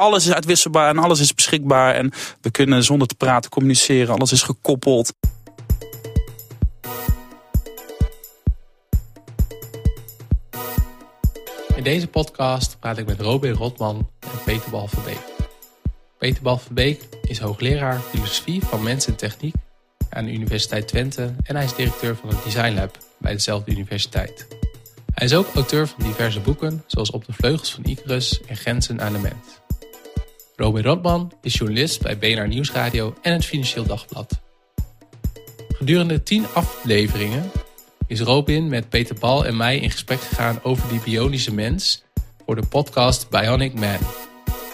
alles is uitwisselbaar en alles is beschikbaar. En we kunnen zonder te praten communiceren. Alles is gekoppeld. In deze podcast praat ik met Robin Rotman en Peter Balverbeek. Peter Balverbeek is hoogleraar filosofie van mens en techniek aan de Universiteit Twente en hij is directeur van het Design Lab bij dezelfde universiteit. Hij is ook auteur van diverse boeken, zoals Op de Vleugels van Icarus en Grenzen aan de Mens. Robin Rotman is journalist bij BNR Nieuwsradio en het Financieel Dagblad. Gedurende tien afleveringen is Robin met Peter Bal en mij in gesprek gegaan over die bionische mens voor de podcast Bionic Man.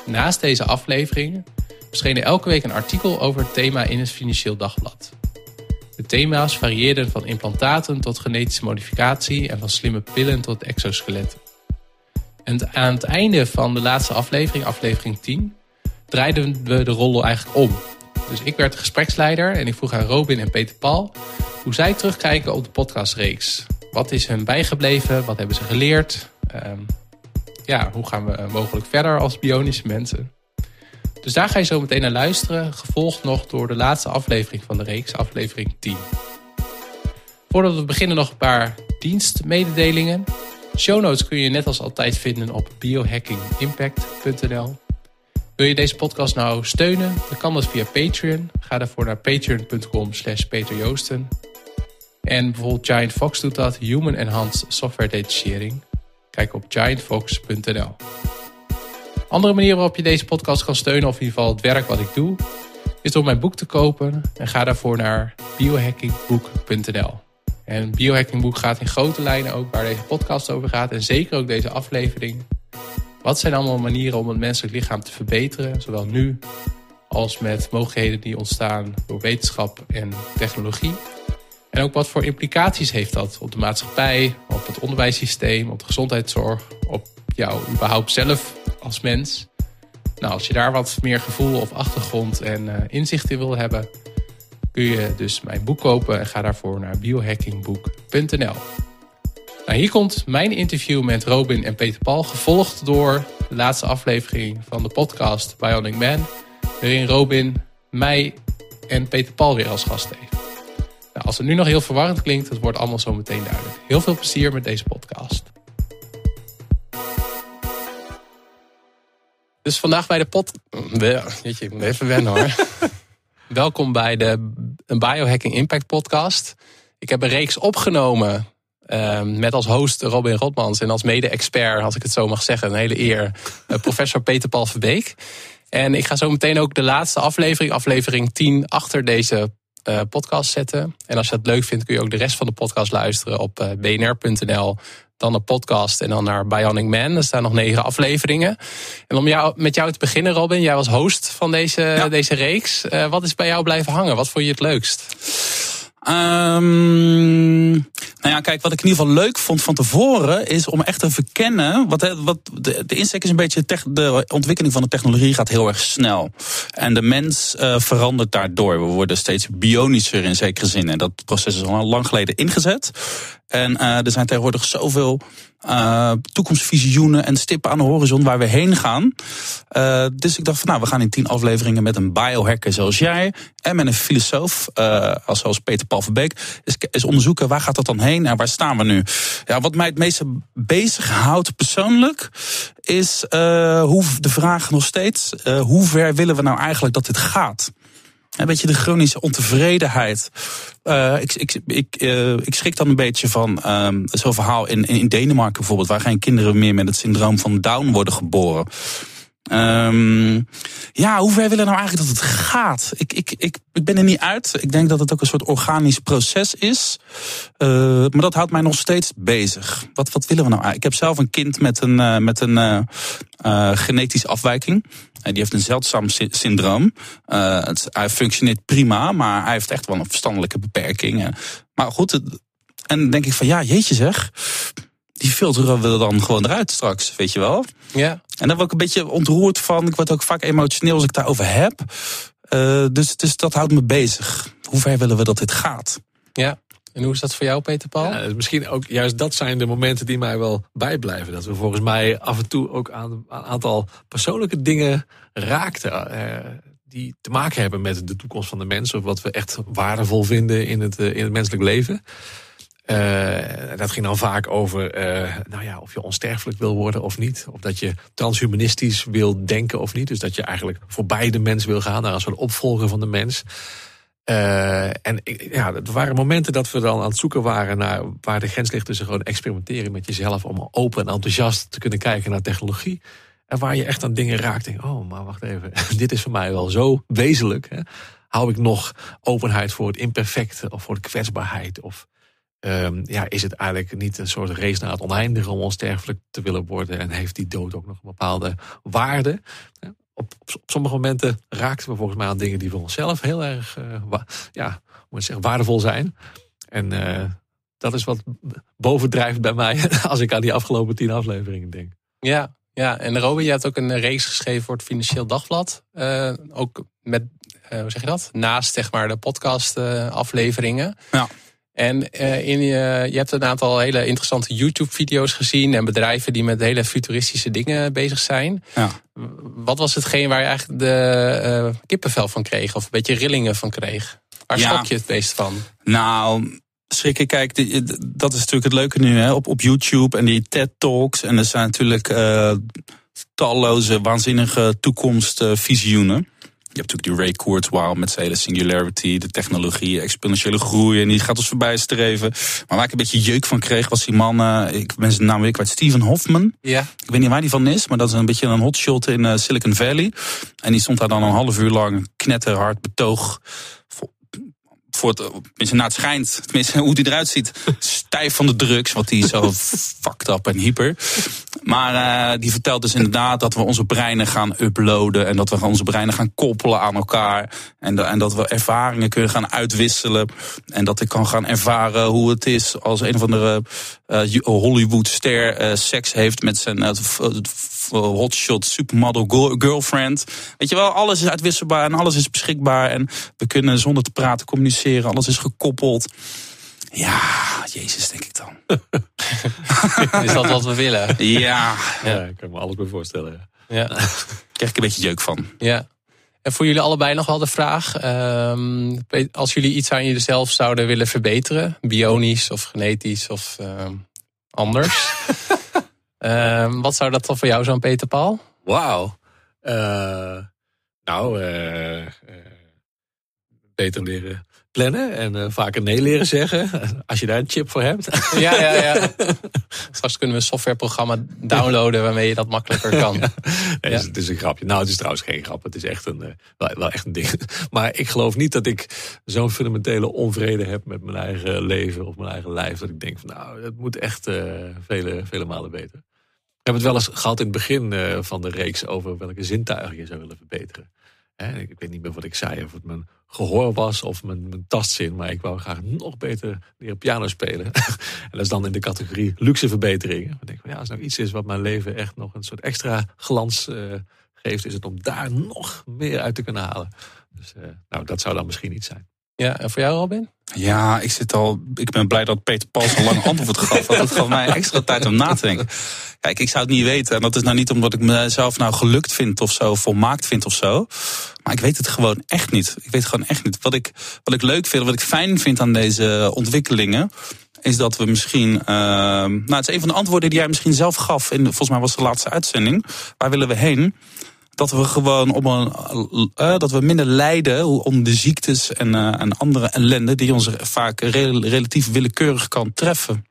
Naast deze afleveringen verscheen er elke week een artikel over het thema in het Financieel Dagblad. De thema's varieerden van implantaten tot genetische modificatie en van slimme pillen tot exoskeletten. En aan het einde van de laatste aflevering, aflevering 10, draaiden we de rollen eigenlijk om. Dus ik werd gespreksleider en ik vroeg aan Robin en Peter Paul hoe zij terugkijken op de podcastreeks. Wat is hun bijgebleven? Wat hebben ze geleerd? Ehm, ja, hoe gaan we mogelijk verder als bionische mensen? Dus daar ga je zo meteen naar luisteren, gevolgd nog door de laatste aflevering van de reeks, aflevering 10. Voordat we beginnen nog een paar dienstmededelingen. Show notes kun je net als altijd vinden op biohackingimpact.nl. Wil je deze podcast nou steunen? Dan kan dat via Patreon. Ga daarvoor naar patreon.com slash peterjoosten. En bijvoorbeeld Giant Fox doet dat, Human Enhanced Software Detachering. Kijk op giantfox.nl. Andere manier waarop je deze podcast kan steunen, of in ieder geval het werk wat ik doe, is door mijn boek te kopen. En ga daarvoor naar biohackingboek.nl. En biohackingboek gaat in grote lijnen ook waar deze podcast over gaat. En zeker ook deze aflevering. Wat zijn allemaal manieren om het menselijk lichaam te verbeteren, zowel nu als met mogelijkheden die ontstaan door wetenschap en technologie. En ook wat voor implicaties heeft dat op de maatschappij, op het onderwijssysteem, op de gezondheidszorg, op jou überhaupt zelf als mens. Nou, als je daar wat meer gevoel of achtergrond en uh, inzicht in wil hebben, kun je dus mijn boek kopen en ga daarvoor naar biohackingboek.nl. Nou, hier komt mijn interview met Robin en Peter Paul, gevolgd door de laatste aflevering van de podcast Bionic Man, waarin Robin mij en Peter Paul weer als gast heeft. Nou, als het nu nog heel verwarrend klinkt, het wordt allemaal zo meteen duidelijk. Heel veel plezier met deze podcast. Dus vandaag bij de pot... Jeetje, ik moet even wennen hoor. Welkom bij de Biohacking Impact podcast. Ik heb een reeks opgenomen uh, met als host Robin Rotmans en als mede-expert, als ik het zo mag zeggen, een hele eer, uh, professor Peter Paul Verbeek. En ik ga zo meteen ook de laatste aflevering, aflevering 10, achter deze uh, podcast zetten. En als je het leuk vindt, kun je ook de rest van de podcast luisteren op uh, bnr.nl. Dan de podcast en dan naar Bionic Man. Er staan nog negen afleveringen. En om jou, met jou te beginnen, Robin. Jij was host van deze, ja. deze reeks. Wat is bij jou blijven hangen? Wat vond je het leukst? Um, nou ja, kijk, wat ik in ieder geval leuk vond van tevoren is om echt te verkennen. Wat, wat de, de insteek is een beetje. de ontwikkeling van de technologie gaat heel erg snel. En de mens uh, verandert daardoor. We worden steeds bionischer in zekere zin. En dat proces is al lang geleden ingezet. En uh, er zijn tegenwoordig zoveel uh, toekomstvisioenen en stippen aan de horizon waar we heen gaan. Uh, dus ik dacht van nou, we gaan in tien afleveringen met een biohacker zoals jij en met een filosoof als zoals Peter Paul is onderzoeken waar gaat dat dan heen en waar staan we nu. Ja, wat mij het meeste bezighoudt persoonlijk is hoe de vraag nog steeds hoe ver willen we nou eigenlijk dat dit gaat. Een beetje de chronische ontevredenheid. Uh, ik, ik, ik, uh, ik schrik dan een beetje van uh, zo'n verhaal in, in Denemarken bijvoorbeeld, waar geen kinderen meer met het syndroom van Down worden geboren. Um, ja, hoe ver willen we nou eigenlijk dat het gaat? Ik, ik, ik, ik ben er niet uit. Ik denk dat het ook een soort organisch proces is. Uh, maar dat houdt mij nog steeds bezig. Wat, wat willen we nou eigenlijk? Ik heb zelf een kind met een, uh, met een uh, genetische afwijking. die heeft een zeldzaam sy syndroom. Het, hij functioneert prima, maar hij heeft echt wel een verstandelijke beperking. Maar goed, en denk ik van ja, jeetje zeg die filteren we dan gewoon eruit straks, weet je wel? Ja. En daar word ik een beetje ontroerd van. Ik word ook vaak emotioneel als ik daarover heb. Uh, dus, dus dat houdt me bezig. Hoe ver willen we dat dit gaat? Ja. En hoe is dat voor jou, Peter Paul? Ja, misschien ook juist dat zijn de momenten die mij wel bijblijven. Dat we volgens mij af en toe ook aan een aantal persoonlijke dingen raakten. Uh, die te maken hebben met de toekomst van de mens. Of wat we echt waardevol vinden in het, in het menselijk leven. Uh, dat ging dan vaak over uh, nou ja, of je onsterfelijk wil worden of niet. Of dat je transhumanistisch wil denken of niet. Dus dat je eigenlijk voorbij de mens wil gaan, naar een soort opvolger van de mens. Uh, en ja, er waren momenten dat we dan aan het zoeken waren naar waar de grens ligt tussen gewoon experimenteren met jezelf. Om open en enthousiast te kunnen kijken naar technologie. En waar je echt aan dingen raakt. Denk, oh, maar wacht even. Dit is voor mij wel zo wezenlijk. Hè? Hou ik nog openheid voor het imperfecte of voor de kwetsbaarheid? Of um, ja, is het eigenlijk niet een soort race naar het oneindige om onsterfelijk te willen worden? En heeft die dood ook nog een bepaalde waarde? Op, op, sommige momenten raakten we volgens mij aan dingen die voor onszelf heel erg uh, ja, moet zeggen, waardevol zijn. En uh, dat is wat bovendrijft bij mij als ik aan die afgelopen tien afleveringen denk. Ja, ja, en Robin, je hebt ook een race geschreven voor het Financieel Dagblad. Uh, ook met, hoe zeg je dat? Naast zeg maar de podcast afleveringen. Ja. En uh, in, uh, je hebt een aantal hele interessante YouTube-video's gezien en bedrijven die met hele futuristische dingen bezig zijn. Ja. Wat was hetgeen waar je eigenlijk de uh, kippenvel van kreeg, of een beetje rillingen van kreeg? Waar Ja. schrok je het meest van? Nou, schrikken, kijk, dat is natuurlijk het leuke nu hè, op, op YouTube en die TED-talks. En er zijn natuurlijk eh, talloze, waanzinnige toekomstvisioenen. Je hebt natuurlijk die Ray Kurzweil met zijn hele singularity, de technologie, exponentiële groei. En die gaat ons voorbij streven. Maar waar ik een beetje jeuk van kreeg, was die man, eh, ik ben zijn naam weer kwijt, Steven Hoffman. Ja. Ik weet niet waar die van is, maar dat is een beetje een hotshot in eh, Silicon Valley. En die stond daar dan een half uur lang knetterhard betoog. Voor, het, tenminste, naar het schijnt, tenminste hoe die eruit ziet, stijf van de drugs, wat die zo fucked up en hyper. Maar eh, die vertelt dus inderdaad dat we onze breinen gaan uploaden en dat we onze breinen gaan koppelen aan elkaar. En, en dat we ervaringen kunnen gaan uitwisselen. En dat ik kan gaan ervaren hoe het is als een of andere eh, Hollywood-ster eh, seks heeft met zijn eh, f- eh, hotshot supermodel girl- girlfriend. Weet je wel, alles is uitwisselbaar en alles is beschikbaar. En we kunnen zonder te praten communiceren. Alles is gekoppeld. Ja, Jezus, denk ik dan. Is dat wat we willen? Ja, Ja, ik kan me alles bij voorstellen. ja. Ja. krijg ik een beetje jeuk van. ja. En voor jullie allebei nog wel de vraag. ehm, als jullie iets aan jezelf zouden willen verbeteren, bionisch of genetisch of ehm, anders. Ehm, wat zou dat dan voor jou zijn, Peter Paul? Wauw. Eh, nou, eh, eh, beter leren plannen en vaker nee leren zeggen. Als je daar een chip voor hebt. Ja, ja, ja. Straks kunnen we een softwareprogramma downloaden waarmee je dat makkelijker kan. Nee, Ja. het, is, het een grapje. Nou, het is trouwens geen grap. Het is echt een, wel, wel echt een ding. Maar ik geloof niet dat ik zo'n fundamentele onvrede heb met mijn eigen leven of mijn eigen lijf. Dat ik denk van nou, dat moet echt vele, vele malen beter. We hebben het wel eens gehad in het begin eh, van de reeks over welke zintuigen je zou willen verbeteren. Ik weet niet meer wat ik zei, of het mijn gehoor was of mijn, tastzin. Maar ik wou graag nog beter leren piano spelen. en dat is dan in de categorie luxe verbeteringen. Ik denk van ja, als nou iets is wat mijn leven echt nog een soort extra glans eh, geeft, is het om daar nog meer uit te kunnen halen. Dus eh, nou, dat zou dan misschien iets zijn. Ja, en voor jou, Robin? Ja, ik zit al. Ik ben blij dat Peter Paul zo lang antwoord gaf. Want dat gaf mij extra tijd om na te denken. Kijk, ik zou het niet weten. En dat is nou niet omdat ik mezelf nou gelukt vind of zo, volmaakt vind of zo. Maar ik weet het gewoon echt niet. Ik weet gewoon echt niet. Wat ik, wat ik leuk vind, wat ik fijn vind aan deze ontwikkelingen. Is dat we misschien. Uh, nou, het is een van de antwoorden die jij misschien zelf gaf. In, volgens mij was de laatste uitzending. Waar willen we heen? Dat we gewoon op een, uh, dat we minder lijden om de ziektes en, uh, en andere ellende die ons vaak re relatief willekeurig kan treffen.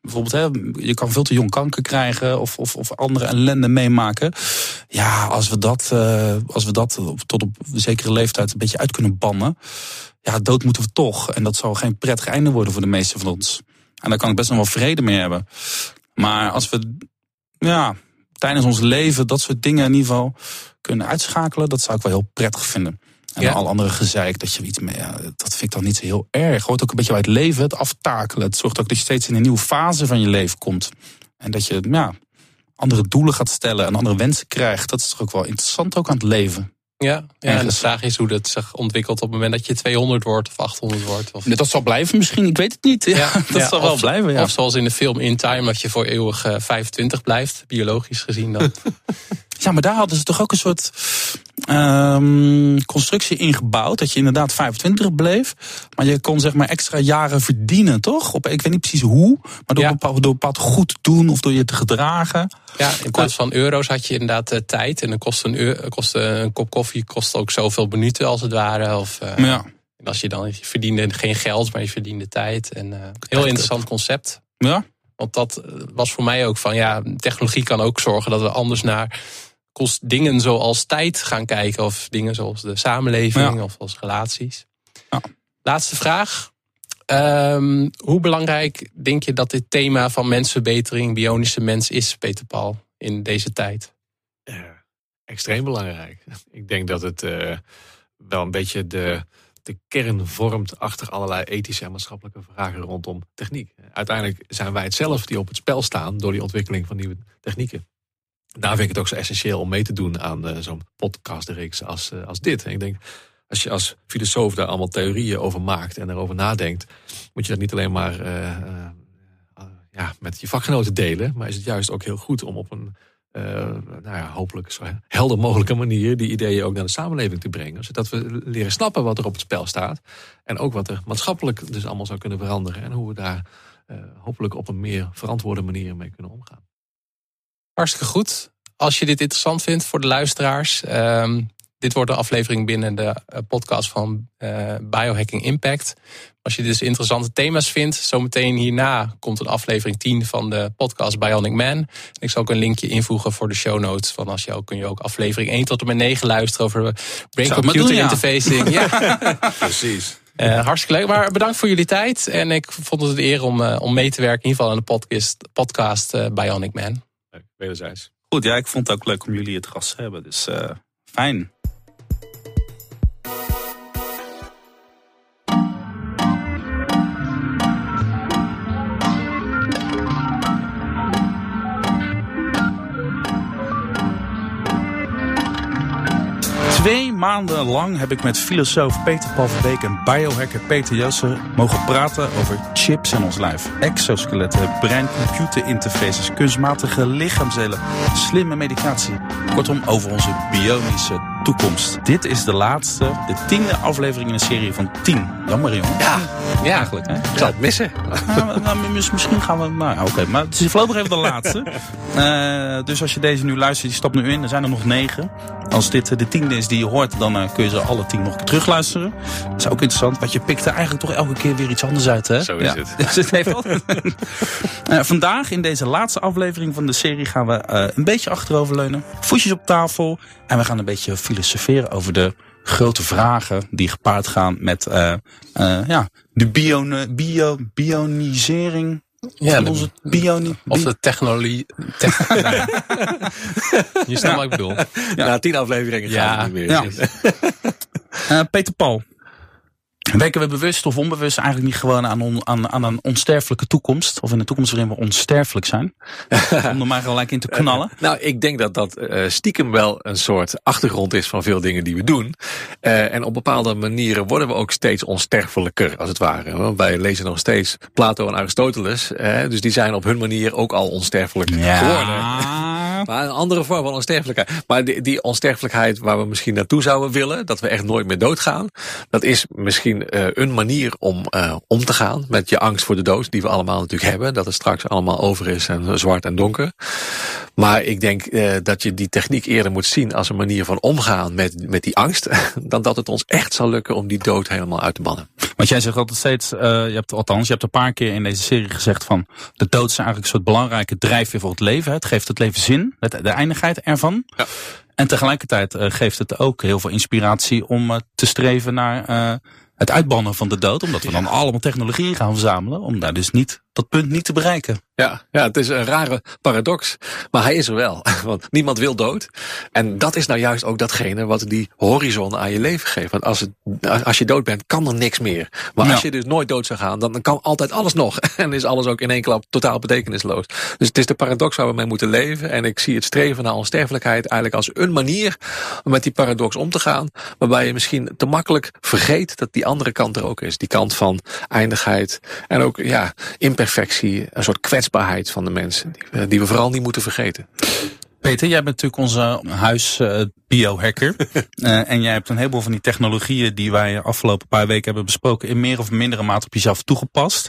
Bijvoorbeeld, hè, je kan veel te jong kanker krijgen of, of, of andere ellende meemaken. Ja, als we dat, uh, als we dat tot op een zekere leeftijd een beetje uit kunnen bannen. Ja, dood moeten we toch. En dat zal geen prettig einde worden voor de meesten van ons. En daar kan ik best nog wel vrede mee hebben. Maar als we, ja, tijdens ons leven dat soort dingen in ieder geval kunnen uitschakelen, dat zou ik wel heel prettig vinden. En ja. al andere gezeik, dat je iets mee, ja, dat vind ik dan niet zo heel erg. Hoort ook een beetje bij het leven, het aftakelen. Het zorgt ook dat je steeds in een nieuwe fase van je leven komt. En dat je ja, andere doelen gaat stellen en andere wensen krijgt. Dat is toch ook wel interessant ook aan het leven. Ja, ja en de vraag is hoe dat zich ontwikkelt op het moment dat je 200 wordt of 800 wordt. Of... Dat zal blijven misschien, ik weet het niet. Ja, dat zal wel blijven, ja. Of zoals in de film In Time, dat je voor eeuwig 25 blijft, biologisch gezien dan. Ja, maar daar hadden ze toch ook een soort um, constructie ingebouwd. Dat je inderdaad 25 bleef. Maar je kon zeg maar extra jaren verdienen, toch? Op, ik weet niet precies hoe. Maar door, ja. bepaald, door bepaald goed te doen of door je te gedragen. Ja, in plaats van euro's had je inderdaad uh, tijd. En dan kostte een, euro, een kop koffie kostte ook zoveel minuten als het ware. Of, uh, ja. En als je dan je verdiende geen geld, maar je verdiende tijd. En uh, heel interessant concept. Ja. Want dat was voor mij ook van ja, technologie kan ook zorgen dat we anders naar kost dingen zoals tijd gaan kijken. Of dingen zoals de samenleving of als relaties. Ja. Laatste vraag. Um, hoe belangrijk denk je dat dit thema van mensverbetering, bionische mens is, Peter Paul, in deze tijd? Uh, extreem belangrijk. Ik denk dat het uh, wel een beetje de, de kern vormt achter allerlei ethische en maatschappelijke vragen rondom techniek. Uiteindelijk zijn wij het zelf die op het spel staan door die ontwikkeling van nieuwe technieken daar vind ik het ook zo essentieel om mee te doen aan uh, zo'n podcastreeks als, uh, als dit. En ik denk, als je als filosoof daar allemaal theorieën over maakt en erover nadenkt, moet je dat niet alleen maar uh, ja, met je vakgenoten delen, maar is het juist ook heel goed om op een nou ja, hopelijk zo helder mogelijke manier die ideeën ook naar de samenleving te brengen. Zodat we leren snappen wat er op het spel staat. En ook wat er maatschappelijk dus allemaal zou kunnen veranderen. En hoe we daar hopelijk op een meer verantwoorde manier mee kunnen omgaan. Hartstikke goed. Als je dit interessant vindt voor de luisteraars. Um, dit wordt een aflevering binnen de eh, podcast van uh, Biohacking Impact. Als je dus interessante thema's vindt, zometeen hierna komt een aflevering 10 van de podcast Bionic Man. Ik zal ook een linkje invoegen voor de show notes. Van als je ook kun je ook aflevering 1 tot en met 9 luisteren over brain-computer interfacing. ja. Precies. Uh, hartstikke leuk. Maar bedankt voor jullie tijd. En ik vond het een eer om, uh, om mee te werken, in ieder geval aan de podcast, podcast uh, Bionic Man. Wederzijds. Goed, ja, ik vond het ook leuk om jullie het gast te hebben. Dus uh, fijn. Twee maanden lang heb ik met filosoof Peter Paul Verbeek en biohacker Peter Jossen mogen praten over chips in ons lijf. Exoskeletten, brein-computer interfaces, kunstmatige lichaamsdelen, slimme medicatie. Kortom, over onze bionische toekomst. Dit is de laatste, de tiende aflevering in een serie van tien. Jammer jongen. Ja, ja. eigenlijk. Hè? Ik zal het missen. Nou, nou, misschien gaan we... Nou, oké, okay, maar het is voorlopig even de laatste. Uh, dus als je deze nu luistert, die stapt nu in. Er zijn er nog negen. Als dit de tiende is die je hoort, dan uh, kun je ze alle tien nog een keer terugluisteren. Dat is ook interessant, want je pikt er eigenlijk toch elke keer weer iets anders uit. Hè? Zo is ja. het. Dus het heeft uh, vandaag in deze laatste aflevering van de serie gaan we een beetje achteroverleunen. Voetjes op tafel. En we gaan een beetje filosoferen over de grote vragen die gepaard gaan met uh, ja, de bio, bio, bionisering. Ja, de, onze bioni, of de technologie. Te, je snapt wat ik bedoel. Ja. Na tien afleveringen ja. gaat het niet meer. Ja. uh, Peter Paul. Werken we bewust of onbewust eigenlijk niet gewoon aan, on, aan, aan een onsterfelijke toekomst? Of in een toekomst waarin we onsterfelijk zijn? Om er maar gelijk in te knallen. nou, ik denk dat dat uh, stiekem wel een soort achtergrond is van veel dingen die we doen. Uh, en op bepaalde manieren worden we ook steeds onsterfelijker, als het ware. Want wij lezen nog steeds Plato en Aristoteles. Dus die zijn op hun manier ook al onsterfelijk ja. geworden. maar een andere vorm van onsterfelijkheid. Maar die, die onsterfelijkheid waar we misschien naartoe zouden willen, dat we echt nooit meer doodgaan, dat is misschien uh, een manier om uh, om te gaan met je angst voor de dood, die we allemaal natuurlijk hebben. Dat het straks allemaal over is en zwart en donker. Maar ik denk uh, dat je die techniek eerder moet zien als een manier van omgaan met, met die angst. Dan dat het ons echt zal lukken om die dood helemaal uit te bannen. Want jij zegt altijd steeds, je hebt, althans, je hebt een paar keer in deze serie gezegd van de dood is eigenlijk een soort belangrijke drijfveer voor het leven. Het geeft het leven zin, de eindigheid ervan. Ja. En tegelijkertijd uh, geeft het ook heel veel inspiratie om uh, te streven naar het uitbannen van de dood. Omdat we dan allemaal technologieën gaan verzamelen. Om daar dus niet, dat punt niet te bereiken. Ja, ja, het is een rare paradox. Maar hij is er wel. Want niemand wil dood. En dat is nou juist ook datgene wat die horizon aan je leven geeft. Want als, het, als je dood bent, kan er niks meer. Maar als je dus nooit dood zou gaan, dan kan altijd alles nog. En is alles ook in één klap totaal betekenisloos. Dus het is de paradox waar we mee moeten leven. En ik zie het streven naar onsterfelijkheid eigenlijk als een manier om met die paradox om te gaan. Waarbij je misschien te makkelijk vergeet dat die andere kant er ook is. Die kant van eindigheid en ook ja, imperfectie. Een soort kwetsbaarheid van de mensen. Die we, die we vooral niet moeten vergeten. Peter, jij bent natuurlijk onze huis uh, biohacker. uh, en jij hebt een heleboel van die technologieën die wij afgelopen paar weken hebben besproken in meer of mindere mate op jezelf toegepast.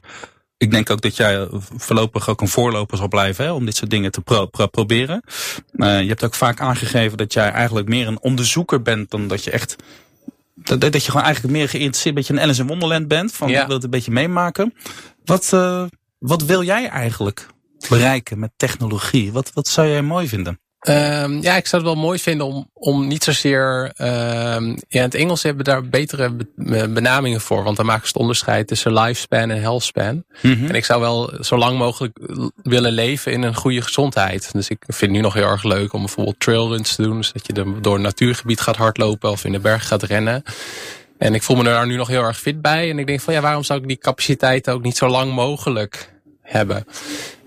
Ik denk ook dat jij voorlopig ook een voorloper zal blijven hè, om dit soort dingen te pro pro proberen. Uh, je hebt ook vaak aangegeven dat jij eigenlijk meer een onderzoeker bent dan dat je echt dat, dat je gewoon eigenlijk meer geïnteresseerd, een beetje een Alice in Wonderland bent. Van ja. ik wil het een beetje meemaken. Wat, wat wil jij eigenlijk bereiken met technologie? Wat, wat zou jij mooi vinden? Um, ja, ik zou het wel mooi vinden om, om niet zozeer. Um, ja, in het Engels hebben daar betere benamingen voor. Want dan maken ze het onderscheid tussen lifespan en healthspan. Mm -hmm. En ik zou wel zo lang mogelijk willen leven in een goede gezondheid. Dus ik vind het nu nog heel erg leuk om bijvoorbeeld trailruns te doen. Dus dat je door een natuurgebied gaat hardlopen of in de berg gaat rennen. En ik voel me daar nu nog heel erg fit bij. En ik denk van ja, waarom zou ik die capaciteit ook niet zo lang mogelijk hebben?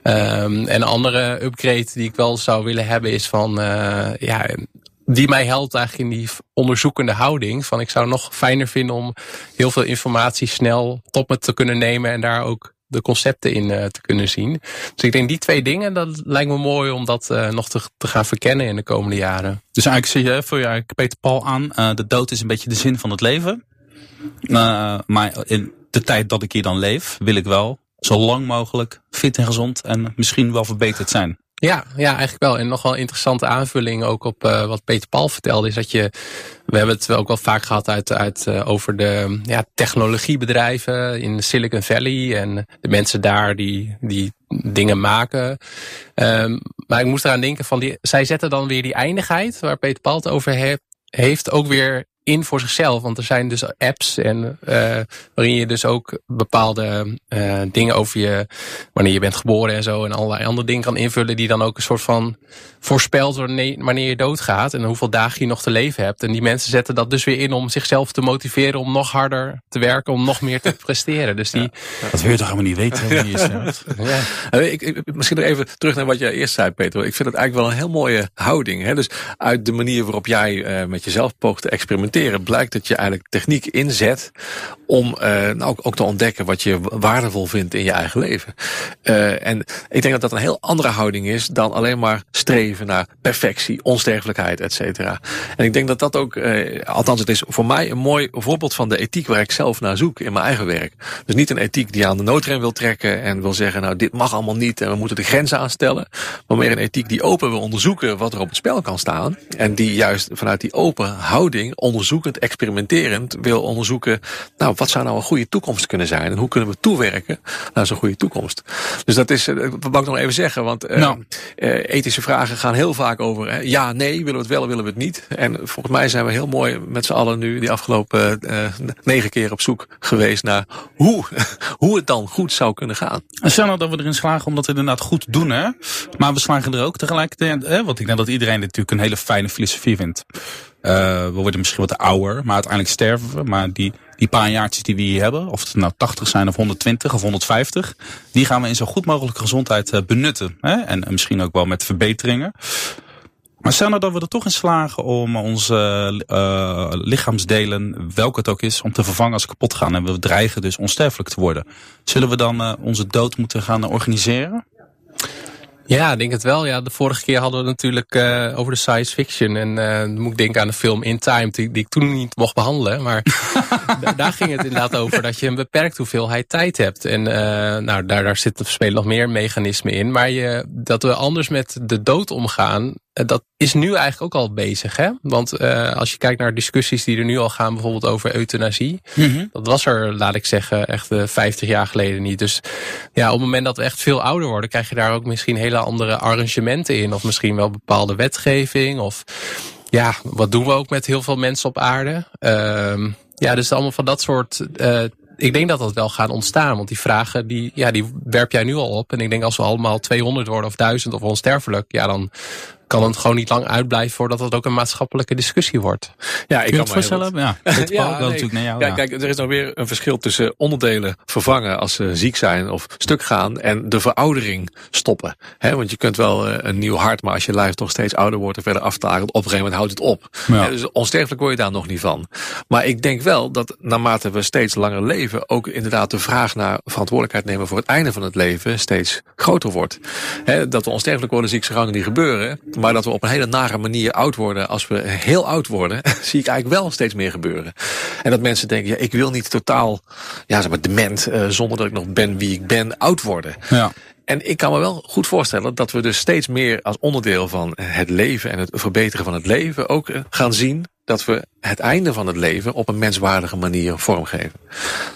Um, en een andere upgrade die ik wel zou willen hebben is van, uh, ja, die mij helpt eigenlijk in die onderzoekende houding. Van ik zou het nog fijner vinden om heel veel informatie snel tot me te kunnen nemen en daar ook de concepten in uh, te kunnen zien. Dus ik denk die twee dingen, dat lijkt me mooi om dat uh, nog te, te, gaan verkennen in de komende jaren. Dus eigenlijk zie je, voor je Peter Paul aan, de dood is een beetje de zin van het leven. maar in de tijd dat ik hier dan leef, wil ik wel zo lang mogelijk fit en gezond en misschien wel verbeterd zijn. Ja, ja, eigenlijk wel. En nog wel interessante aanvulling ook op uh, wat Peter Paul vertelde, is dat je, we hebben het ook wel vaak gehad uit, uit uh, over de ja, technologiebedrijven in Silicon Valley en de mensen daar die, die dingen maken. Um, maar ik moest eraan denken van die, zij zetten dan weer die eindigheid waar Peter Paul het over heeft, heeft ook weer in voor zichzelf. Want er zijn dus apps en uh, waarin je dus ook bepaalde uh, dingen over je, wanneer je bent geboren en zo en allerlei andere dingen kan invullen die dan ook een soort van voorspelt wanneer je doodgaat en hoeveel dagen je nog te leven hebt. En die mensen zetten dat dus weer in om zichzelf te motiveren om nog harder te werken, om nog meer te presteren. Dus die... Ja, dat wil je toch helemaal niet weten? ja. ik, ik, misschien nog even terug naar wat jij eerst zei, Peter. Ik vind het eigenlijk wel een heel mooie houding. Hè? Dus uit de manier waarop jij uh, met jezelf poogt te experimenteren, blijkt dat je eigenlijk techniek inzet om uh, nou, ook, te ontdekken wat je waardevol vindt in je eigen leven. Uh, en ik denk dat dat een heel andere houding is dan alleen maar streven naar perfectie, onsterfelijkheid, et cetera. En ik denk dat dat ook, eh, althans het is voor mij een mooi voorbeeld van de ethiek waar ik zelf naar zoek in mijn eigen werk. Dus niet een ethiek die aan de noodrem wil trekken en wil zeggen, nou dit mag allemaal niet en we moeten de grenzen aanstellen. Maar meer een ethiek die open wil onderzoeken wat er op het spel kan staan. En die juist vanuit die open houding, onderzoekend, experimenterend, wil onderzoeken, nou wat zou nou een goede toekomst kunnen zijn en hoe kunnen we toewerken naar zo'n goede toekomst. Dus dat is, dat wou ik nog even zeggen, want uh, nou. uh, ethische vragen gaan heel vaak over hè, ja, nee, willen we het wel, willen we het niet. En volgens mij zijn we heel mooi met z'n allen nu die afgelopen uh, negen keer op zoek geweest naar hoe, hoe het dan goed zou kunnen gaan. En stel nou dat we erin slagen om dat inderdaad goed doen, hè? maar we slagen er ook tegelijkertijd, hè? want ik denk dat iedereen dit natuurlijk een hele fijne filosofie vindt. Uh, we worden misschien wat ouder, maar uiteindelijk sterven we. Maar die, die paar jaartjes die we hier hebben, of het nou 80 zijn of 120 of 150, die gaan we in zo goed mogelijke gezondheid uh, benutten. Hè? En, en misschien ook wel met verbeteringen. Maar stel nou dat we er toch in slagen om onze uh, lichaamsdelen, welke het ook is, om te vervangen als ze kapot gaan. En we dreigen dus onsterfelijk te worden. Zullen we dan onze dood moeten gaan organiseren? Ja, ik denk het wel. Ja, de vorige keer hadden we het natuurlijk uh, over de science fiction. En uh, dan moet ik denken aan de film In Time, die, die ik toen niet mocht behandelen. Maar daar ging het inderdaad over dat je een beperkt hoeveelheid tijd hebt. En uh, nou, daar, daar zitten spelen nog meer mechanismen in. Maar je, dat we anders met de dood omgaan, dat is nu eigenlijk ook al bezig. Hè? Want uh, als je kijkt naar discussies die er nu al gaan, bijvoorbeeld over euthanasie. Mm -hmm. Dat was er, laat ik zeggen, echt uh, 50 jaar geleden niet. Dus ja, op het moment dat we echt veel ouder worden, krijg je daar ook misschien hele andere arrangementen in. Of misschien wel bepaalde wetgeving. Of ja, wat doen we ook met heel veel mensen op aarde? Uh, ja, dus allemaal van dat soort ik denk dat dat wel gaat ontstaan. Want die vragen, die, ja, die werp jij nu al op. En ik denk als we allemaal 200 worden of 1000 of onsterfelijk, ja, dan kan het gewoon niet lang uitblijven voordat het ook een maatschappelijke discussie wordt. Ja, ik kan me voorstellen. Ja, ja, nee. natuurlijk naar jou, ja, Kijk, er is nog weer een verschil tussen onderdelen vervangen als ze ziek zijn of stuk gaan en de veroudering stoppen. He, want je kunt wel eh, een nieuw hart, maar als je lijf toch steeds ouder wordt en verder aftakelt, op een gegeven moment houdt het op. Ja. dus onsterfelijk word je daar nog niet van. Maar ik denk wel dat naarmate we steeds langer leven, ook inderdaad de vraag naar verantwoordelijkheid nemen voor het einde van het leven steeds groter wordt. He, dat we onsterfelijk worden, zie ik zo gauw niet gebeuren. Maar dat we op een hele nare manier oud worden, als we heel oud worden, zie ik eigenlijk wel steeds meer gebeuren. En dat mensen denken, ja, ik wil niet totaal, ja, zeg maar, dement, uh, zonder dat ik nog ben wie ik ben, oud worden. Ja. En ik kan me wel goed voorstellen dat we dus steeds meer als onderdeel van het leven en het verbeteren van het leven ook eh, gaan zien dat we het einde van het leven op een menswaardige manier vormgeven.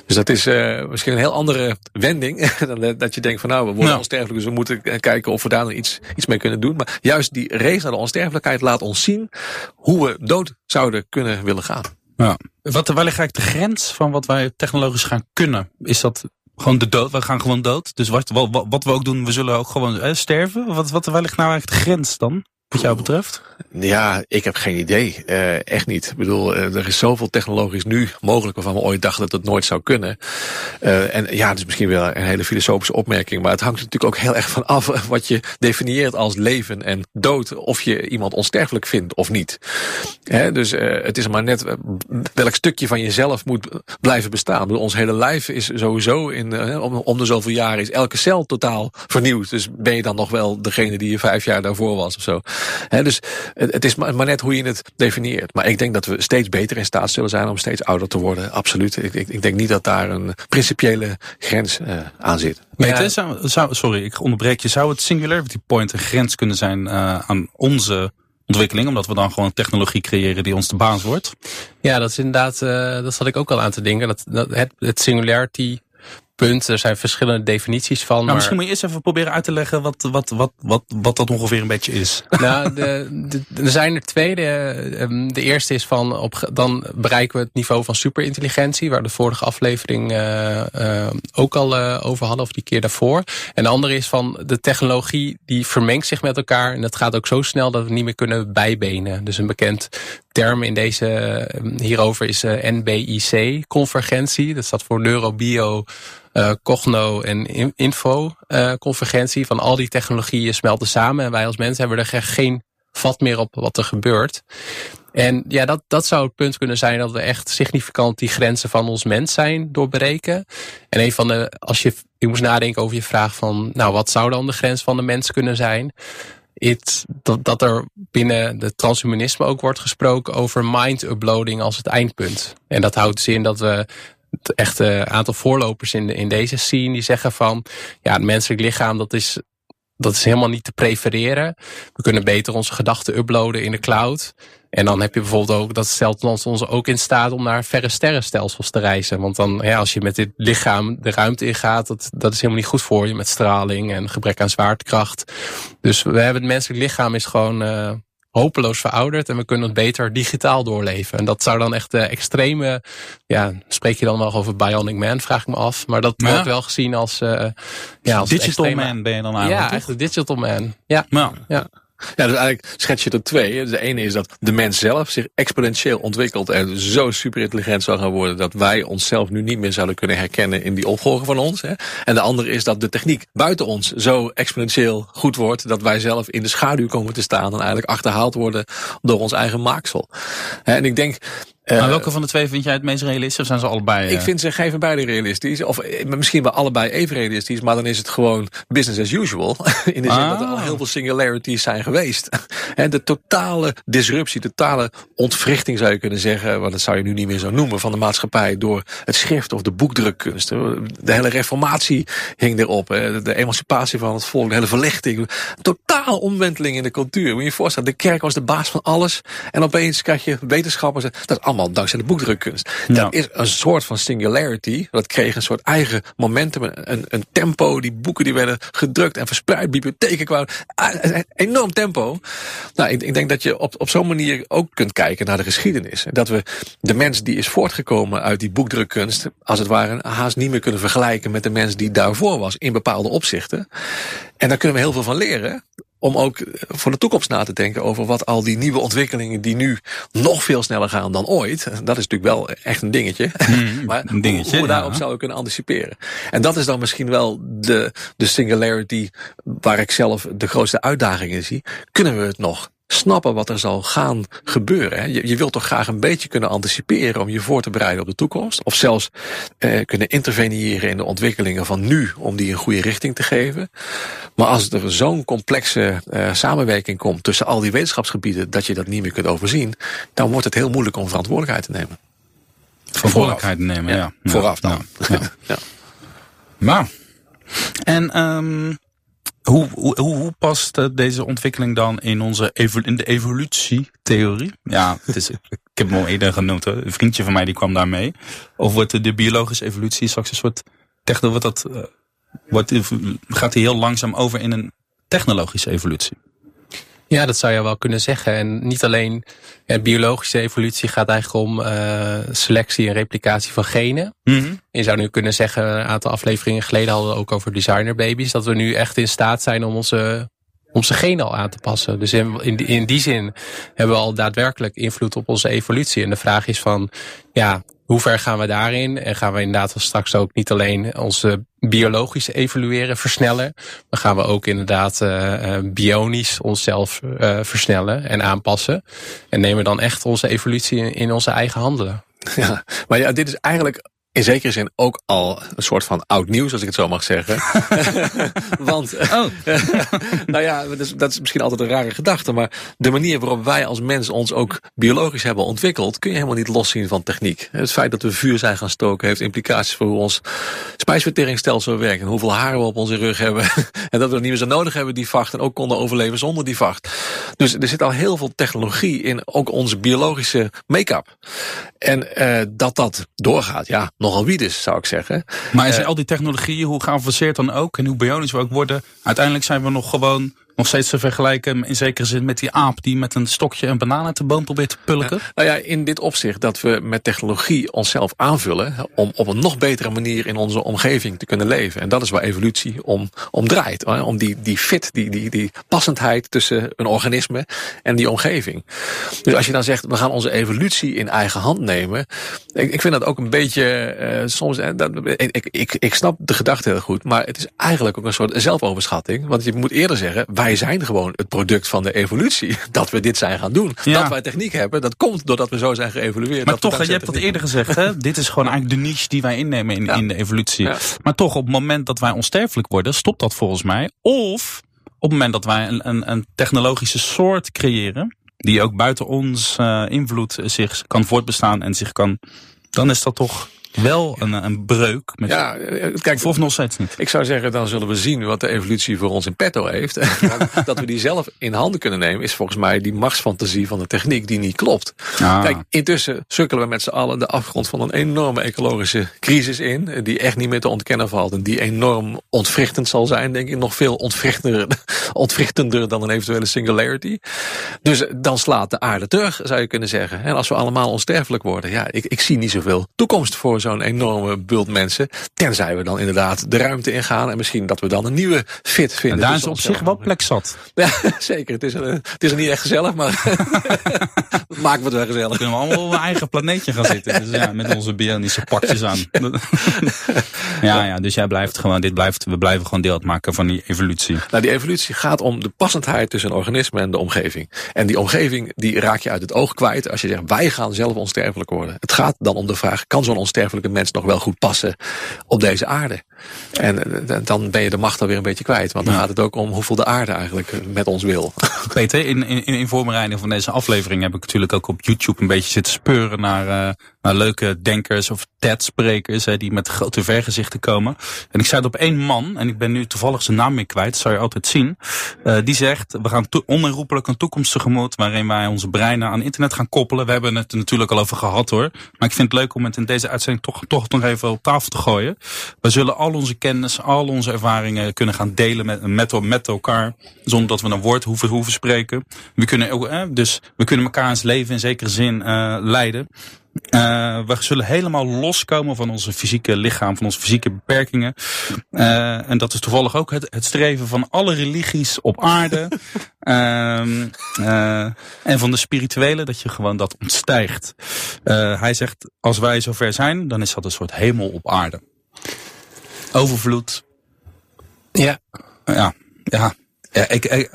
Dus dat is uh, misschien een heel andere wending dan dat je denkt van nou, we worden onsterfelijk, dus we moeten kijken of we daar nog iets, iets mee kunnen doen. Maar juist die race naar de onsterfelijkheid laat ons zien hoe we dood zouden kunnen willen gaan. Ja. Wat, waar ligt eigenlijk de grens van wat wij technologisch gaan kunnen? Is dat gewoon de dood? We gaan gewoon dood. Dus wat, wat, wat we ook doen, we zullen ook gewoon eh, sterven. Wat, wat, waar ligt nou eigenlijk de grens dan? Wat jou betreft? Ja, ik heb geen idee. Uh, echt niet. Ik bedoel, uh, er is zoveel technologisch nu mogelijk waarvan we ooit dachten dat het nooit zou kunnen. Uh, en ja, dat is misschien wel een hele filosofische opmerking, maar het hangt natuurlijk ook heel erg van af wat je definieert als leven en dood. Of je iemand onsterfelijk vindt of niet. Hè, dus het is maar net welk stukje van jezelf moet blijven bestaan. Ons hele lijf is sowieso in, om, om de zoveel jaren is elke cel totaal vernieuwd. Dus ben je dan nog wel degene die je vijf jaar daarvoor was of zo. Hè, dus het is maar net hoe je het definieert. Maar ik denk dat we steeds beter in staat zullen zijn om steeds ouder te worden. Absoluut. Ik, ik, ik denk niet dat daar een principiële grens uh, aan zit. Peter, zou, zou, sorry, ik onderbreek je. Zou het Singularity Point een grens kunnen zijn uh, aan onze ontwikkeling, omdat we dan gewoon technologie creëren die ons de baas wordt? Ja, dat is inderdaad, uh, dat zat ik ook al aan te denken. Dat, dat het, het Singularity punt. Er zijn verschillende definities van. Nou, maar... Misschien moet je eerst even proberen uit te leggen wat, wat, wat, wat, wat dat ongeveer een beetje is. Nou, de, de, er zijn er twee. De, ehm, de eerste is van, op, dan bereiken we het niveau van superintelligentie, waar de vorige aflevering uh, uh, ook al uh, over hadden, of die keer daarvoor. En de andere is van de technologie die vermengt zich met elkaar. En dat gaat ook zo snel dat we niet meer kunnen bijbenen. Dus een bekend term in deze, ehm, hierover is NBIC, convergentie. Dat staat voor neurobio uh, Cogno en Info uh, convergentie van al die technologieën smelten samen. En wij als mensen hebben er geen vat meer op wat er gebeurt. En ja, dat, dat zou het punt kunnen zijn dat we echt significant die grenzen van ons mens zijn doorbreken. En een van de, als je, je moest nadenken over je vraag van, nou, wat zou dan de grens van de mens kunnen zijn? Dat, er binnen de transhumanisme ook wordt gesproken over mind-uploading als het eindpunt. En dat houdt dus in dat we het echte aantal voorlopers in, in deze scene die zeggen van ja, het menselijk lichaam dat is, dat is helemaal niet te prefereren. We kunnen beter onze gedachten uploaden in de cloud. En dan heb je bijvoorbeeld ook, dat stelt ons, ook in staat om naar verre sterrenstelsels te reizen. Want dan, ja, als je met dit lichaam de ruimte ingaat, dat, dat is helemaal niet goed voor je met straling en gebrek aan zwaartekracht. Dus we hebben het menselijk lichaam is gewoon uh, hopeloos verouderd en we kunnen het beter digitaal doorleven. En dat zou dan echt de extreme, ja, spreek je dan wel over Bionic Man, vraag ik me af. Maar dat wordt wel gezien als, uh, ja, als Digital Man ben je dan eigenlijk, Ja, echt de Digital Man. Ja, ja. Ja, dus eigenlijk schets je er twee. De ene is dat de mens zelf zich exponentieel ontwikkelt en zo super intelligent zal gaan worden dat wij onszelf nu niet meer zouden kunnen herkennen in die opvolger van ons. Hè. En de andere is dat de techniek buiten ons zo exponentieel goed wordt dat wij zelf in de schaduw komen te staan en eigenlijk achterhaald worden door ons eigen maaksel. En ik denk, maar eh, welke van de twee vind jij het meest realistisch? Of zijn ze allebei? Ik eh? vind ze geven beide realistisch. Of eh, misschien wel allebei even realistisch. Maar dan is het gewoon business as usual. In de zin dat er al ah. heel veel singularities zijn geweest. En de totale disruptie, totale ontwrichting zou je kunnen zeggen. Want dat zou je nu niet meer zo noemen. Van de maatschappij door het schrift of de boekdrukkunst. De hele reformatie hing erop. De emancipatie van het volk. De hele verlichting. Totaal omwenteling in de cultuur. Moet je je voorstellen. De kerk was de baas van alles. En opeens krijg je wetenschappers. Dat allemaal dankzij de boekdrukkunst. Ja. Dat is een soort van singularity. Dat kreeg een soort eigen momentum, een, een tempo. Die boeken die werden gedrukt en verspreid. Bibliotheken kwamen. Ah, een enorm tempo. Nou, ik, ik denk dat je op, op zo'n manier ook kunt kijken naar de geschiedenis. Dat we de mens die is voortgekomen uit die boekdrukkunst, als het ware, haast niet meer kunnen vergelijken met de mens die daarvoor was in bepaalde opzichten. En daar kunnen we heel veel van leren om ook voor de toekomst na te denken over wat al die nieuwe ontwikkelingen die nu nog veel sneller gaan dan ooit. Dat is natuurlijk wel echt een dingetje. Mm, maar een dingetje, hoe, hoe we daarop ja. zouden kunnen anticiperen. En dat is dan misschien wel de, de singularity waar ik zelf de grootste uitdagingen zie. Kunnen we het nog snappen wat er zal gaan gebeuren. hè? Je, je wilt toch graag een beetje kunnen anticiperen om je voor te bereiden op de toekomst. Of zelfs eh, kunnen interveneren in de ontwikkelingen van nu om die een goede richting te geven. Maar als er zo'n complexe eh, samenwerking komt tussen al die wetenschapsgebieden dat je dat niet meer kunt overzien, dan wordt het heel moeilijk om verantwoordelijkheid te nemen. Verantwoordelijkheid nemen, ja. Vooraf dan. Ja. ja. Ja. Maar, en ehm hoe, hoe, hoe, past eh, deze ontwikkeling dan in, onze in de evolutietheorie? Ja, het is, ik heb hem al eerder genoemd. Een vriendje van mij die kwam daar mee. Of wordt de, de biologische evolutie straks een soort... Techno, wordt dat, eh, wordt, gaat die heel langzaam over in een technologische evolutie? Ja, dat zou je wel kunnen zeggen. En niet alleen ja, biologische evolutie gaat eigenlijk om uh, selectie en replicatie van genen. Mhm. Je zou nu kunnen zeggen, een aantal afleveringen geleden hadden we ook over designerbabies. Dat we nu echt in staat zijn om onze, onze genen al aan te passen. Dus in, in, die- in die zin hebben we al daadwerkelijk invloed op onze evolutie. En de vraag is van, ja, hoe ver gaan we daarin? En gaan we inderdaad straks ook niet alleen onze biologisch evolueren, versnellen. Maar gaan we ook inderdaad uh, bionisch onszelf uh, versnellen en aanpassen. En nemen dan echt onze evolutie in, in onze eigen handen. Ja, maar ja, dit is eigenlijk in zekere zin ook al een soort van oud nieuws, als ik het zo mag zeggen. Want, Oh. nou ja, dat is, dat is misschien altijd een rare gedachte, maar de manier waarop wij als mens ons ook biologisch hebben ontwikkeld, kun je helemaal niet loszien van techniek. Het feit dat we vuur zijn gaan stoken heeft implicaties voor hoe ons spijsverteringsstelsel werkt en hoeveel haren we op onze rug hebben. en dat we niet meer zo nodig hebben, die vacht, en ook konden overleven zonder die vacht. Dus er zit al heel veel technologie in ook onze biologische make-up. En uh, dat dat doorgaat, ja, nogal wie dus, zou ik zeggen. Maar is uh, al die technologieën, hoe geavanceerd dan ook en hoe bionisch we ook worden, uiteindelijk zijn we nog gewoon nog steeds te vergelijken in zekere zin met die aap die met een stokje een banaan uit de boom probeert te pulken? Nou ja, in dit opzicht dat we met technologie onszelf aanvullen om op een nog betere manier in onze omgeving te kunnen leven. En dat is waar evolutie om, om draait. Om die, die fit, die, die, die passendheid tussen een organisme en die omgeving. Dus als je dan zegt, we gaan onze evolutie in eigen hand nemen. Ik, ik vind dat ook een beetje uh, soms. Uh, dat, ik, ik, ik snap de gedachte heel goed, maar het is eigenlijk ook een soort zelfoverschatting. Want je moet eerder zeggen, zijn gewoon het product van de evolutie. Dat we dit zijn gaan doen. Ja. Dat wij techniek hebben, dat komt doordat we zo zijn geëvolueerd. Maar toch, je hebt dat eerder gezegd, hè? dit is gewoon eigenlijk de niche die wij innemen in, ja. in de evolutie. Ja. Maar toch, op het moment dat wij onsterfelijk worden, stopt dat volgens mij. Of op het moment dat wij een, een, een technologische soort creëren, die ook buiten ons uh, invloed zich kan voortbestaan en zich kan. Dan is dat toch wel een, een breuk. Met ja, kijk, of nog steeds niet. Ik zou zeggen, dan zullen we zien wat de evolutie voor ons in petto heeft. dat we die zelf in handen kunnen nemen, is volgens mij die machtsfantasie van de techniek die niet klopt. Ah. Kijk, intussen sukkelen we met z'n allen de afgrond van een enorme ecologische crisis in. Die echt niet meer te ontkennen valt. En die enorm ontwrichtend zal zijn, denk ik. Nog veel ontwrichtender, ontwrichtender dan een eventuele singularity. Dus dan slaat de aarde terug, zou je kunnen zeggen. En als we allemaal onsterfelijk worden, ja, ik, ik zie niet zoveel toekomst voor zo'n enorme bult mensen. Tenzij we dan inderdaad de ruimte ingaan. En misschien dat we dan een nieuwe fit vinden. En daar is op zich wel plek zat. Ja, zeker. Het is, er, het is er niet echt gezellig, maar maken we het wel gezellig. Dan kunnen we allemaal op een eigen planeetje gaan zitten. Dus ja, met onze bionische pakjes aan. ja, ja, dus jij blijft gewoon, dit blijft, we blijven gewoon deel uitmaken van die evolutie. Nou, die evolutie gaat om de passendheid tussen een organisme en de omgeving. En die omgeving, die raak je uit het oog kwijt als je zegt, wij gaan zelf onsterfelijk worden. Het gaat dan om de vraag, kan zo'n onsterfelijke mens nog wel goed passen op deze aarde? En dan ben je de macht alweer een beetje kwijt. Want dan gaat het ook om hoeveel de aarde eigenlijk met ons wil. Peter, in, in, in voorbereiding van deze aflevering heb ik natuurlijk ook op YouTube een beetje zitten speuren naar, uh, leuke denkers of TED-sprekers die met grote vergezichten komen. En ik het op één man, en ik ben nu toevallig zijn naam meer kwijt, dat zou je altijd zien. Uh, die zegt, we gaan onherroepelijk een toekomst tegemoet waarin wij onze breinen aan internet gaan koppelen. We hebben het er natuurlijk al over gehad hoor. Maar ik vind het leuk om het in deze uitzending toch, toch nog even op tafel te gooien. We zullen al onze kennis, al onze ervaringen kunnen gaan delen met, met, met elkaar. Zonder dat we een woord hoeven, hoeven spreken. We kunnen ook, eh, dus we kunnen elkaar eens leven in zekere zin uh, leiden. Uh, we zullen helemaal loskomen van onze fysieke lichaam, van onze fysieke beperkingen. Uh, en dat is toevallig ook het, het streven van alle religies op aarde. uh, en van de spirituele, dat je gewoon dat ontstijgt. hij zegt, als wij zover zijn, dan is dat een soort hemel op aarde. Overvloed. Ja. Ja, ja. Ja, ik, hij,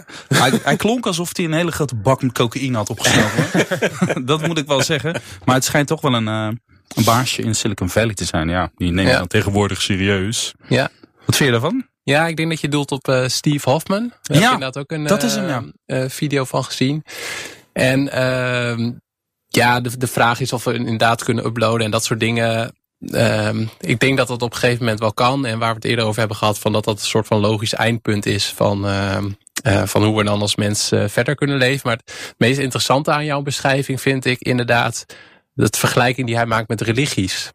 hij, klonk alsof hij een hele grote bak met cocaïne had opgesnoven. dat moet ik wel zeggen. Maar het schijnt toch wel een, uh, een baasje in Silicon Valley te zijn. Ja, die neemt ja. dan tegenwoordig serieus. Ja. Wat vind je daarvan? Ja, ik denk dat je doelt op uh, Steve Hoffman. Daar ja, heb je ook een dat is hem, ja. uh, video van gezien. En ehm, ja, de, de vraag is of we inderdaad kunnen uploaden en dat soort dingen. Um, ik denk dat dat op een gegeven moment wel kan. En waar we het eerder over hebben gehad, van dat dat een soort van logisch eindpunt is van, uh, uh, van hoe we dan als mens uh, verder kunnen leven. Maar het meest interessante aan jouw beschrijving vind ik inderdaad de vergelijking die hij maakt met religies.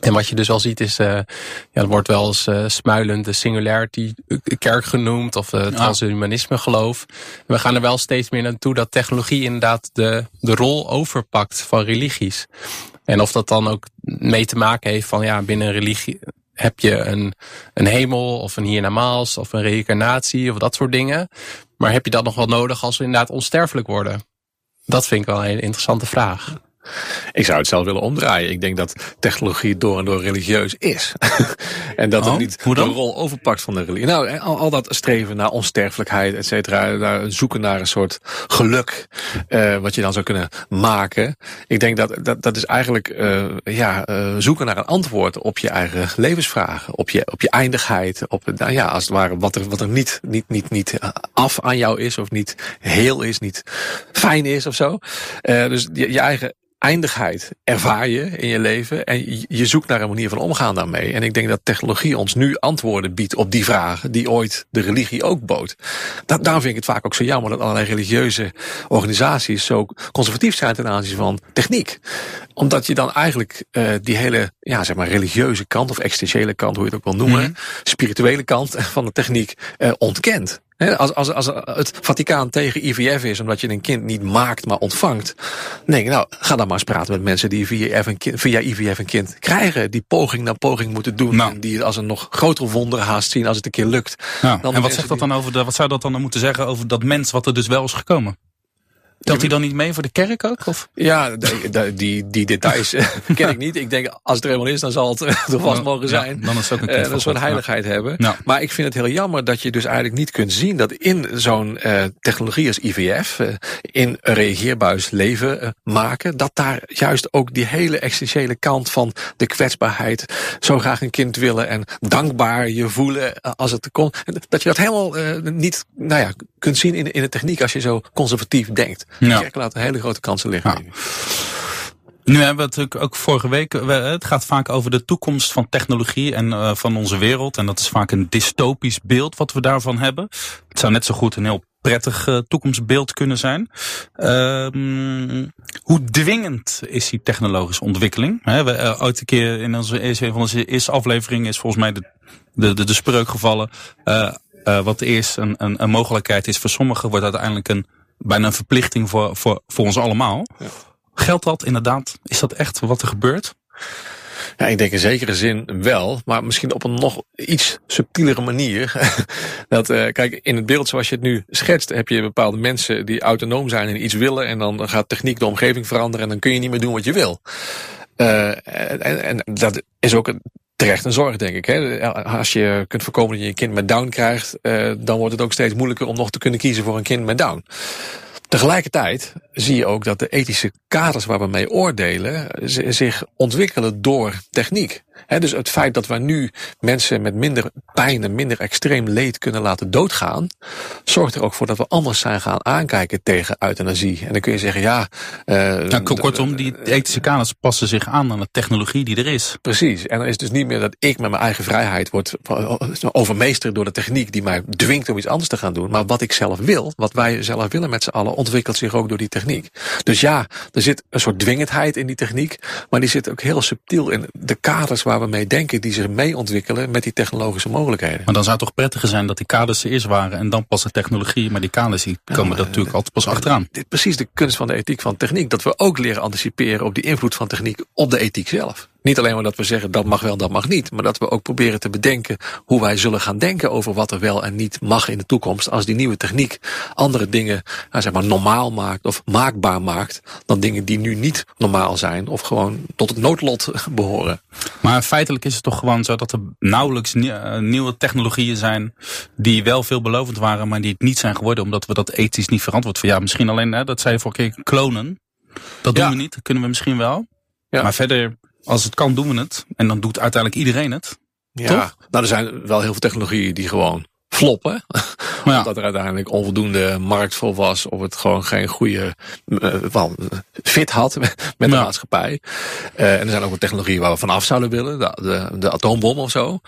En wat je dus al ziet is, ja, er wordt wel eens smuilend de singularity kerk genoemd of het transhumanisme geloof. En we gaan er wel steeds meer naartoe dat technologie inderdaad de, de rol overpakt van religies. En of dat dan ook mee te maken heeft van ja, binnen religie heb je een, een hemel of een hiernamaals of een reïncarnatie of dat soort dingen. Maar heb je dat nog wel nodig als we inderdaad onsterfelijk worden? Dat vind ik wel een interessante vraag. Ik zou het zelf willen omdraaien. Ik denk dat technologie door en door religieus is. en dat oh, het niet de rol overpakt van de religie. Nou, al, al dat streven naar onsterfelijkheid, et cetera. Zoeken naar een soort geluk. Uh, wat je dan zou kunnen maken. Ik denk dat dat, dat is eigenlijk uh, ja, uh, zoeken naar een antwoord op je eigen levensvragen. Op je, op je eindigheid. Op, nou ja, als het ware wat er, wat er niet, niet, niet, niet af aan jou is. Of niet heel is, niet fijn is of zo. dus je, je eigen eindigheid ervaar je in je leven en je zoekt naar een manier van omgaan daarmee. En ik denk dat technologie ons nu antwoorden biedt op die vragen die ooit de religie ook bood. Dat, daarom vind ik het vaak ook zo jammer dat allerlei religieuze organisaties zo conservatief zijn ten aanzien van techniek. Omdat je dan eigenlijk uh, die hele ja, zeg maar religieuze kant of existentiële kant, hoe je het ook wil noemen, mm -hmm. spirituele kant van de techniek uh, ontkent. Als, als, als het Vaticaan tegen IVF is, omdat je een kind niet maakt, maar ontvangt. Dan denk ik, nou, ga dan maar eens praten met mensen die via IVF een kind, via IVF een kind krijgen. Die poging na poging moeten doen. Nou. En die het als een nog grotere wonder haast zien als het een keer lukt. En wat zegt dat dan over de, wat zou dat dan moeten zeggen over dat mens wat er dus wel is gekomen? Telt hij dan niet mee voor de kerk ook? Of? Ja, die, die details ken ik niet. Ik denk, als het er helemaal is, dan zal het er vast mogen zijn. Ja, dan is het ook een, uh, een soort heiligheid ja. hebben. Ja. Maar ik vind het heel jammer dat je dus eigenlijk niet kunt zien dat in zo'n uh, technologie als IVF, uh, in een reageerbuis leven maken, dat daar juist ook die hele existentiële kant van de kwetsbaarheid, zo graag een kind willen en dankbaar je voelen als het kon, dat je dat helemaal niet nou ja, kunt zien in, in de techniek als je zo conservatief denkt. Ja. De kerk laat hele grote kansen liggen. Nu hebben we het ook vorige week. Het gaat vaak over de toekomst van technologie en uh, van onze wereld. En dat is vaak een dystopisch beeld wat we daarvan hebben. Het zou net zo goed een heel prettig uh, toekomstbeeld kunnen zijn. Uh, hoe dwingend is die technologische ontwikkeling? He, we, ooit een keer in onze eerste, van onze eerste aflevering is volgens mij de, de, de, de spreuk gevallen. Wat eerst een, een, een mogelijkheid is voor sommigen, wordt uiteindelijk een bijna een verplichting voor, voor, voor ons allemaal. Ja. Geldt dat inderdaad? Is dat echt wat er gebeurt? Ja, ik denk in zekere zin wel, maar misschien op een nog iets subtielere manier. dat, uh, kijk, in het beeld zoals je het nu schetst, heb je bepaalde mensen die autonoom zijn en iets willen. En dan gaat techniek de omgeving veranderen en dan kun je niet meer doen wat je wil. Uh, en, en dat is ook een, terecht een zorg, denk ik. Hè? Als je kunt voorkomen dat je een kind met Down krijgt, uh, dan wordt het ook steeds moeilijker om nog te kunnen kiezen voor een kind met Down. Tegelijkertijd zie je ook dat de ethische kaders waar we mee oordelen zich ontwikkelen door techniek. dus het feit dat we nu mensen met minder pijn en minder extreem leed kunnen laten doodgaan, zorgt er ook voor dat we anders zijn gaan aankijken tegen euthanasie. En dan kun je zeggen, ja. Uh, kortom, die ethische kaders passen zich aan aan de technologie die er is. Precies. En dan is het dus niet meer dat ik met mijn eigen vrijheid word overmeesterd door de techniek die mij dwingt om iets anders te gaan doen. Maar wat ik zelf wil, wat wij zelf willen met z'n allen, ontwikkelt zich ook door die techniek. Dus ja, er zit een soort dwingendheid in die techniek, maar die zit ook heel subtiel in de kaders waar we mee denken, die zich mee ontwikkelen met die technologische mogelijkheden. Maar dan zou het toch prettiger zijn dat die kaders er eerst waren en dan pas de technologie, maar die kaders die komen ja, natuurlijk altijd pas achteraan. Dit is precies de kunst van de ethiek van techniek, dat we ook leren anticiperen op die invloed van techniek op de ethiek zelf. Niet alleen maar dat we zeggen dat mag wel, dat mag niet. Maar dat we ook proberen te bedenken hoe wij zullen gaan denken over wat er wel en niet mag in de toekomst. Als die nieuwe techniek andere dingen nou, zeg maar, normaal maakt of maakbaar maakt. Dan dingen die nu niet normaal zijn of gewoon tot het noodlot behoren. Maar feitelijk is het toch gewoon zo dat er nauwelijks eh, nieuwe technologieën zijn. Die wel veelbelovend waren, maar die het niet zijn geworden. Omdat we dat ethisch niet verantwoord. Van ja, misschien alleen, hè, dat zei je vorige keer, klonen. Dat doen we niet, dat kunnen we misschien wel. Ja. Maar verder als het kan, doen we het. En dan doet uiteindelijk iedereen het. Ja, Toch? nou er zijn wel heel veel technologieën die gewoon floppen. Ja. Omdat er uiteindelijk onvoldoende markt voor was. Of het gewoon geen goede uh, fit had met de maatschappij. Uh, en er zijn ook wel technologieën waar we vanaf zouden willen. De, de, de atoombom of zo.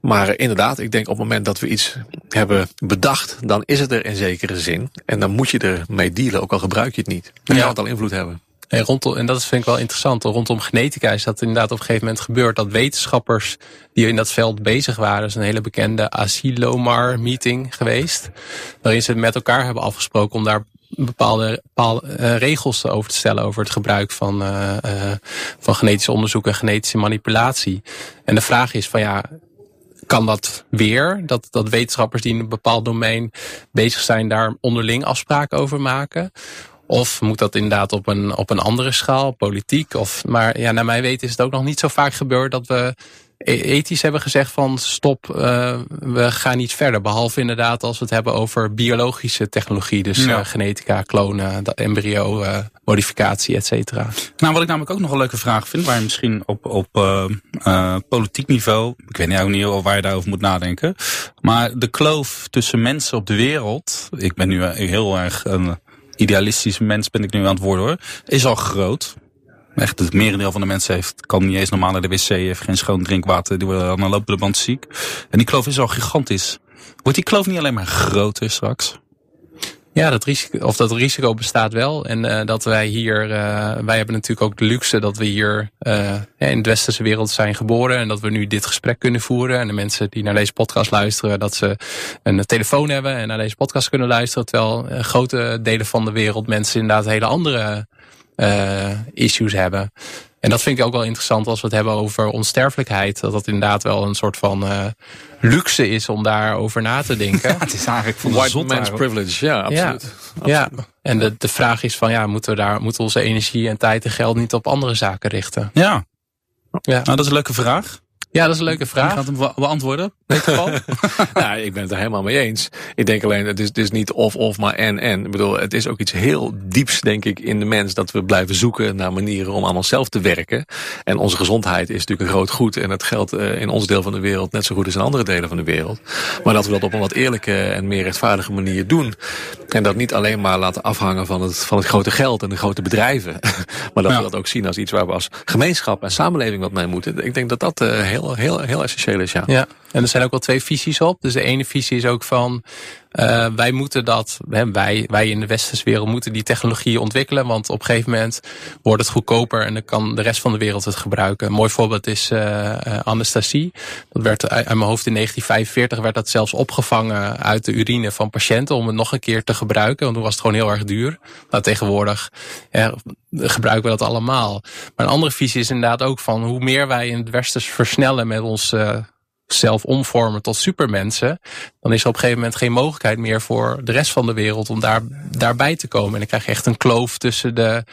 Maar inderdaad, ik denk op het moment dat we iets hebben bedacht, dan is het er in zekere zin. En dan moet je er mee dealen, ook al gebruik je het niet. Dan ja. kan het al invloed hebben. En, rondom, en dat vind ik wel interessant. Rondom genetica is dat inderdaad op een gegeven moment gebeurd dat wetenschappers die in dat veld bezig waren, is een hele bekende Asilomar meeting geweest, waarin ze met elkaar hebben afgesproken om daar bepaalde, bepaalde uh, regels over te stellen over het gebruik van, uh, uh, van genetisch onderzoek en genetische manipulatie. En de vraag is van ja, kan dat weer? Dat, dat wetenschappers die in een bepaald domein bezig zijn daar onderling afspraken over maken? Of moet dat inderdaad op een, op een andere schaal, politiek? Of, maar ja, naar mij weten is het ook nog niet zo vaak gebeurd dat we e-, ethisch hebben gezegd van stop, uh, we gaan niet verder. Behalve inderdaad als we het hebben over biologische technologie. Dus ja. uh, genetica, klonen, embryo, uh, modificatie, et cetera. Nou, wat ik namelijk ook nog een leuke vraag vind, waar je misschien op, op politiek niveau, ik weet niet, niet waar je daarover moet nadenken. Maar de kloof tussen mensen op de wereld, ik ben nu heel erg idealistisch mens ben ik nu aan het worden hoor, is al groot. Echt, het merendeel van de mensen heeft, kan niet eens normaal naar de wc, heeft geen schoon drinkwater, die worden aan de lopende band ziek. En die kloof is al gigantisch. Wordt die kloof niet alleen maar groter straks? Ja, dat risico, of dat risico bestaat wel. En uh, dat wij hier, uh, wij hebben natuurlijk ook de luxe dat we hier uh, in de westerse wereld zijn geboren. En dat we nu dit gesprek kunnen voeren. En de mensen die naar deze podcast luisteren, dat ze een telefoon hebben en naar deze podcast kunnen luisteren. Terwijl grote delen van de wereld mensen inderdaad hele andere issues hebben. En dat vind ik ook wel interessant als we het hebben over onsterfelijkheid. Dat dat inderdaad wel een soort van uh, luxe is om daarover na te denken. Ja, het is eigenlijk van White man's privilege, ja, absoluut. Ja, ja. en de, de vraag is van ja, moeten we daar moeten onze energie en tijd en geld niet op andere zaken richten? Ja. Ja. Nou, dat is een leuke vraag. Ja, dat is een leuke vraag. Je gaat hem beantwoorden, nou, ik ben het er helemaal mee eens. Ik denk alleen, het is, het is niet of-of, maar en-en. Ik bedoel, het is ook iets heel dieps, denk ik, in de mens... dat we blijven zoeken naar manieren om aan onszelf te werken. En onze gezondheid is natuurlijk een groot goed. En dat geldt uh, in ons deel van de wereld net zo goed als in andere delen van de wereld. Maar dat we dat op een wat eerlijke en meer rechtvaardige manier doen. En dat niet alleen maar laten afhangen van het, van het grote geld en de grote bedrijven. maar dat ja. we dat ook zien als iets waar we als gemeenschap en samenleving wat mee moeten. Ik denk dat dat heel heel, heel, heel essentieel is, ja. ja. En er zijn ook wel twee visies op. Dus de ene visie is ook van, uh, wij moeten dat, wij, wij in de westerse wereld moeten die technologie ontwikkelen. Want op een gegeven moment wordt het goedkoper en dan kan de rest van de wereld het gebruiken. Een mooi voorbeeld is uh, anesthesie. Dat werd uit mijn hoofd in 1945 werd dat zelfs opgevangen uit de urine van patiënten om het nog een keer te gebruiken. Want toen was het gewoon heel erg duur. Nou, tegenwoordig gebruiken we dat allemaal. Maar een andere visie is inderdaad ook van hoe meer wij in het westen versnellen met ons zelf omvormen tot supermensen, dan is er op een gegeven moment geen mogelijkheid meer voor de rest van de wereld om daar, daarbij te komen. En dan krijg je echt een kloof tussen, de,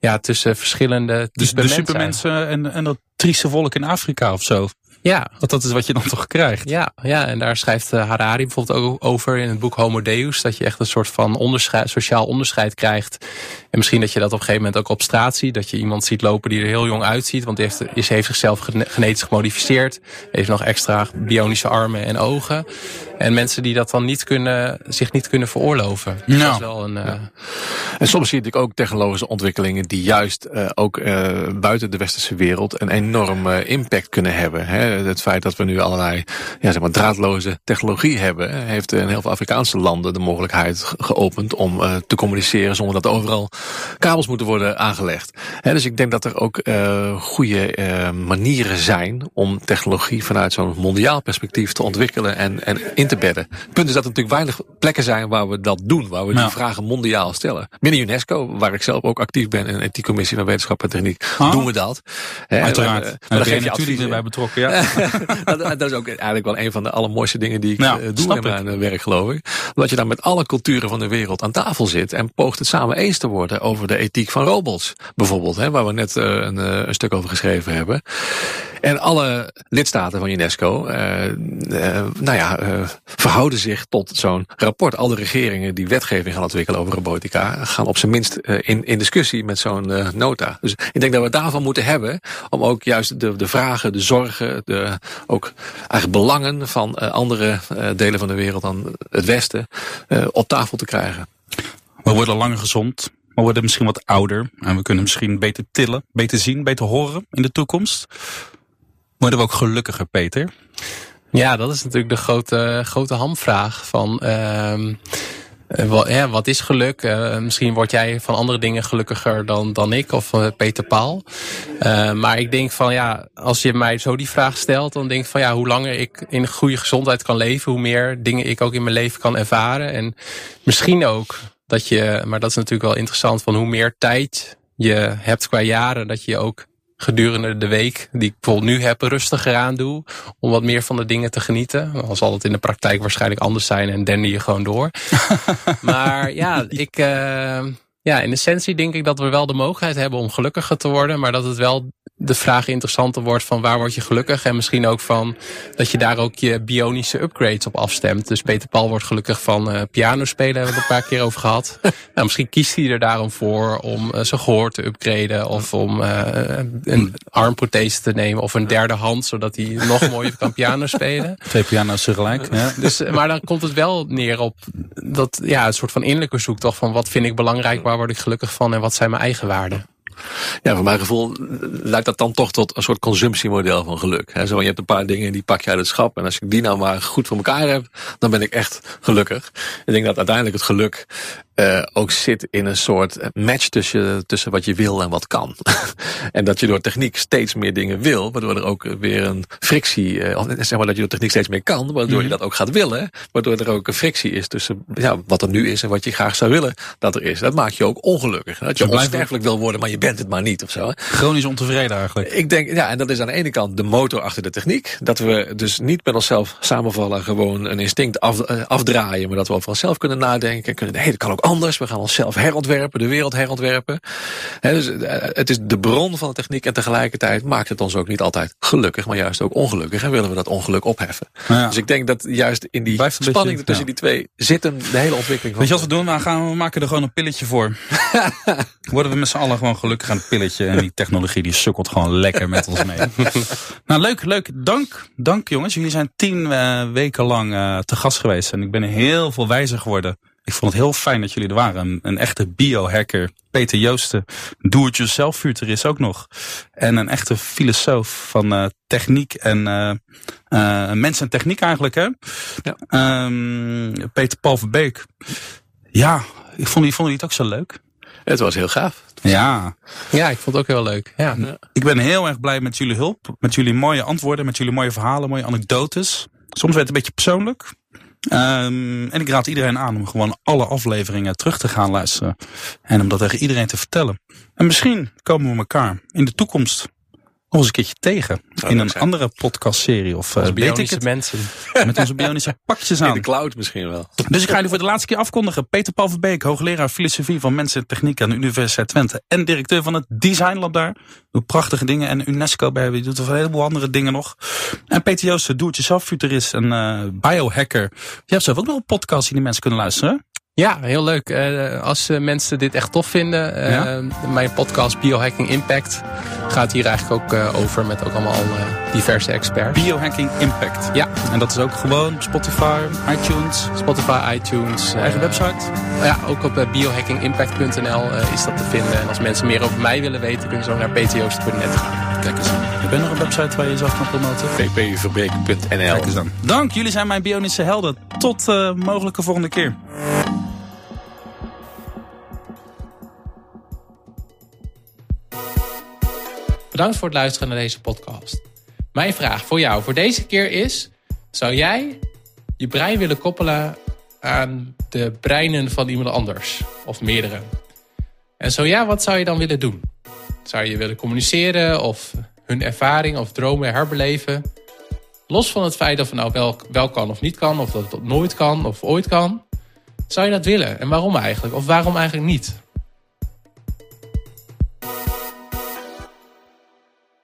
ja, tussen verschillende Dus de supermensen en, en dat trieste volk in Afrika of zo. Ja. Want dat is wat je dan toch krijgt. Ja, ja en daar schrijft eh, Harari bijvoorbeeld ook over in het boek Homo Deus. Dat je echt een soort van onderscheid, sociaal onderscheid krijgt. En misschien dat je dat op een gegeven moment ook op straat ziet. Dat je iemand ziet lopen die er heel jong uitziet. Want die heeft, is, heeft zichzelf genetisch gemodificeerd. Heeft nog extra bionische armen en ogen. En mensen die dat dan niet kunnen, zich niet kunnen veroorloven. Dus nou. dat is wel een, uh... En soms zie natuurlijk ook technologische ontwikkelingen die juist uh, ook uh, buiten de westerse wereld een enorme impact kunnen hebben. Hè. Het feit dat we nu allerlei ja, zeg maar, draadloze technologie hebben, heeft in heel veel Afrikaanse landen de mogelijkheid geopend om te communiceren zonder dat er overal kabels moeten worden aangelegd. Dus ik denk dat er ook goede manieren zijn om technologie vanuit zo'n mondiaal perspectief te ontwikkelen en, en in te bedden. Het punt is dat er natuurlijk weinig plekken zijn waar we dat doen, waar we die vragen mondiaal stellen. Binnen UNESCO, waar ik zelf ook actief ben in die commissie van wetenschap en techniek, ah. doen we dat. Uiteraard. En, uh, daar ben je natuurlijk erbij betrokken, ja. dat, dat, is ook eigenlijk wel een van de allermooiste dingen die ik ja, uh, doe in mijn uh, werk, geloof ik. Omdat je dan met alle culturen van de wereld aan tafel zit en poogt het samen eens te worden over de ethiek van robots. Bijvoorbeeld, hè, waar we net een, een stuk over geschreven hebben. En alle lidstaten van UNESCO, nou ja, verhouden zich tot zo'n rapport. Alle regeringen die wetgeving gaan ontwikkelen over robotica gaan op zijn minst in, in discussie met zo'n nota. Dus ik denk dat we daarvan moeten hebben om ook juist de, de vragen, de zorgen, de ook eigenlijk belangen van andere delen van de wereld dan het Westen op tafel te krijgen. We worden langer gezond. We worden misschien wat ouder en we kunnen misschien beter tillen, beter zien, beter horen in de toekomst. Worden we ook gelukkiger, Peter? Ja, dat is natuurlijk de grote, grote hamvraag van... Uh, wat, ja, wat is geluk? Uh, misschien word jij van andere dingen gelukkiger dan, dan ik of uh, Peter Paul. Uh, maar ik denk van ja, als je mij zo die vraag stelt, dan denk ik van ja, hoe langer ik in goede gezondheid kan leven, hoe meer dingen ik ook in mijn leven kan ervaren. En misschien ook dat je, maar dat is natuurlijk wel interessant, van hoe meer tijd je hebt qua jaren, dat je ook gedurende de week, die ik bijvoorbeeld nu heb, rustiger aan doe. Om wat meer van de dingen te genieten. Dan zal het in de praktijk waarschijnlijk anders zijn en dende je gewoon door. maar ja, ik, uh, ja, in essentie denk ik dat we wel de mogelijkheid hebben om gelukkiger te worden. Maar dat het wel de vraag interessanter wordt van waar word je gelukkig. En misschien ook van dat je daar ook je bionische upgrades op afstemt. Dus Peter Paul wordt gelukkig van uh, piano spelen, hebben we het een paar keer over gehad. nou, misschien kiest hij er daarom voor om uh, zijn gehoor te upgraden. Of om uh, een armprothese te nemen. Of een derde hand, zodat hij nog mooier kan piano spelen. Twee piano's tegelijk. Ja. Dus, maar dan komt het wel neer op dat, ja, een soort van innerlijke zoektocht van wat vind ik belangrijk, waar word ik gelukkig van en wat zijn mijn eigen waarden. Ja, voor mijn gevoel lijkt dat dan toch tot een soort consumptiemodel van geluk. He, zo, je hebt een paar dingen die pak je uit het schap. En als ik die nou maar goed voor elkaar heb, dan ben ik echt gelukkig. Ik denk dat uiteindelijk het geluk uh, ook zit in een soort match tussen, tussen wat je wil en wat kan. en dat je door techniek steeds meer dingen wil, waardoor er ook weer een frictie, uh, zeg maar dat je door techniek steeds meer kan, waardoor mm -hmm. je dat ook gaat willen, waardoor er ook een frictie is tussen ja, wat er nu is en wat je graag zou willen dat er is. Dat maakt je ook ongelukkig. Dat je onsterfelijk wil worden, maar je bent het maar niet of zo. Chronisch ontevreden eigenlijk. Ik denk, ja, en dat is aan de ene kant de motor achter de techniek. Dat we dus niet met onszelf samenvallen, gewoon een instinct af, uh, afdraaien, maar dat we over onszelf kunnen nadenken. Kunnen, nee, dat kan ook anders. We gaan onszelf herontwerpen, de wereld herontwerpen. He, dus het is de bron van de techniek en tegelijkertijd maakt het ons ook niet altijd gelukkig, maar juist ook ongelukkig. En willen we dat ongeluk opheffen. Ja. Dus ik denk dat juist in die spanning beetje, tussen ja. die twee zit de hele ontwikkeling van. Weet je wat we doen? We, gaan, we maken er gewoon een pilletje voor. Worden we met z'n allen gewoon gelukkig aan het pilletje. En die technologie die sukkelt gewoon lekker met ons mee. nou, leuk, leuk. Dank, dank jongens. Jullie zijn tien uh, weken lang uh, te gast geweest. En ik ben heel veel wijzer geworden. Ik vond het heel fijn dat jullie er waren. Een, een echte biohacker, Peter Joosten, do-it-yourself futurist ook nog. En een echte filosoof van uh, techniek en uh, uh, mens en techniek eigenlijk. Hè? Ja. Um, Peter Paul Verbeek. Ja, ik vond, vond het ook zo leuk. Het was heel gaaf. Ja. Ja, ik vond het ook heel leuk. Ja. ja. Ik ben heel erg blij met jullie hulp. Met jullie mooie antwoorden, met jullie mooie verhalen, mooie anekdotes. Soms werd het een beetje persoonlijk. Um, en ik raad iedereen aan om gewoon alle afleveringen terug te gaan luisteren. En om dat tegen iedereen te vertellen. En misschien komen we elkaar in de toekomst eens een keertje tegen. Oh, in een zijn. andere podcastserie. Of uh, weet ik het. mensen. Met onze bionische pakjes aan. In de cloud misschien wel. Dus ik ga jullie voor de laatste keer afkondigen. Peter Paul Verbeek, hoogleraar filosofie van mensen en techniek aan de Universiteit Twente. En directeur van het Design Lab daar. Doet prachtige dingen. En UNESCO bij. Die doet een heleboel andere dingen nog. En Peter Joosten, doe-het-jezelf futurist en uh, biohacker. Je hebt zelf ook nog een podcast die de mensen kunnen luisteren. Ja, heel leuk. Uh, als uh, mensen dit echt tof vinden, uh, ja? mijn podcast Biohacking Impact gaat hier eigenlijk ook over met ook allemaal diverse experts. Biohacking Impact. Ja. En dat is ook gewoon Spotify, iTunes. Spotify, iTunes. Eigen website? Ja, ook op biohackingimpact.nl is dat te vinden. En als mensen meer over mij willen weten, kunnen ze ook naar ptoost.net gaan. Kijk eens. Je bent nog een website waar je jezelf kan promoten? ppverbeek.nl Kijk eens dan. Dank, jullie zijn mijn bionische helden. Tot mogelijke volgende keer. Bedankt voor het luisteren naar deze podcast. Mijn vraag voor jou voor deze keer is: zou jij je brein willen koppelen aan de breinen van iemand anders of meerdere? En zo ja, wat zou je dan willen doen? Zou je willen communiceren of hun ervaring of dromen herbeleven? Los van het feit of het nou wel, wel kan of niet kan, of dat het nooit kan of ooit kan. Zou je dat willen? En waarom eigenlijk? Of waarom eigenlijk niet?